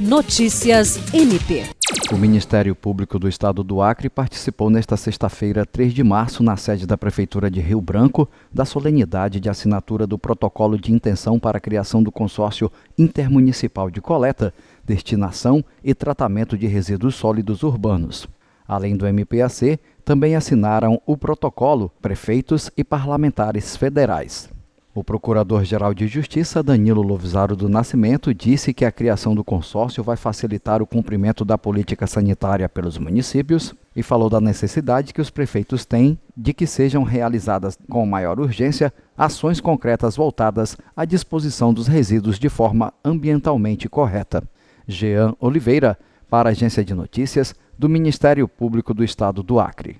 Notícias MP. O Ministério Público do Estado do Acre participou nesta sexta-feira, 3 de março, na sede da Prefeitura de Rio Branco, da solenidade de assinatura do protocolo de intenção para a criação do consórcio intermunicipal de coleta, destinação e tratamento de resíduos sólidos urbanos. Além do MPAC, também assinaram o protocolo prefeitos e parlamentares federais. O Procurador-Geral de Justiça, Danilo Lovisaro do Nascimento, disse que a criação do consórcio vai facilitar o cumprimento da política sanitária pelos municípios e falou da necessidade que os prefeitos têm de que sejam realizadas com maior urgência ações concretas voltadas à disposição dos resíduos de forma ambientalmente correta. Jean Oliveira, para a Agência de Notícias do Ministério Público do Estado do Acre.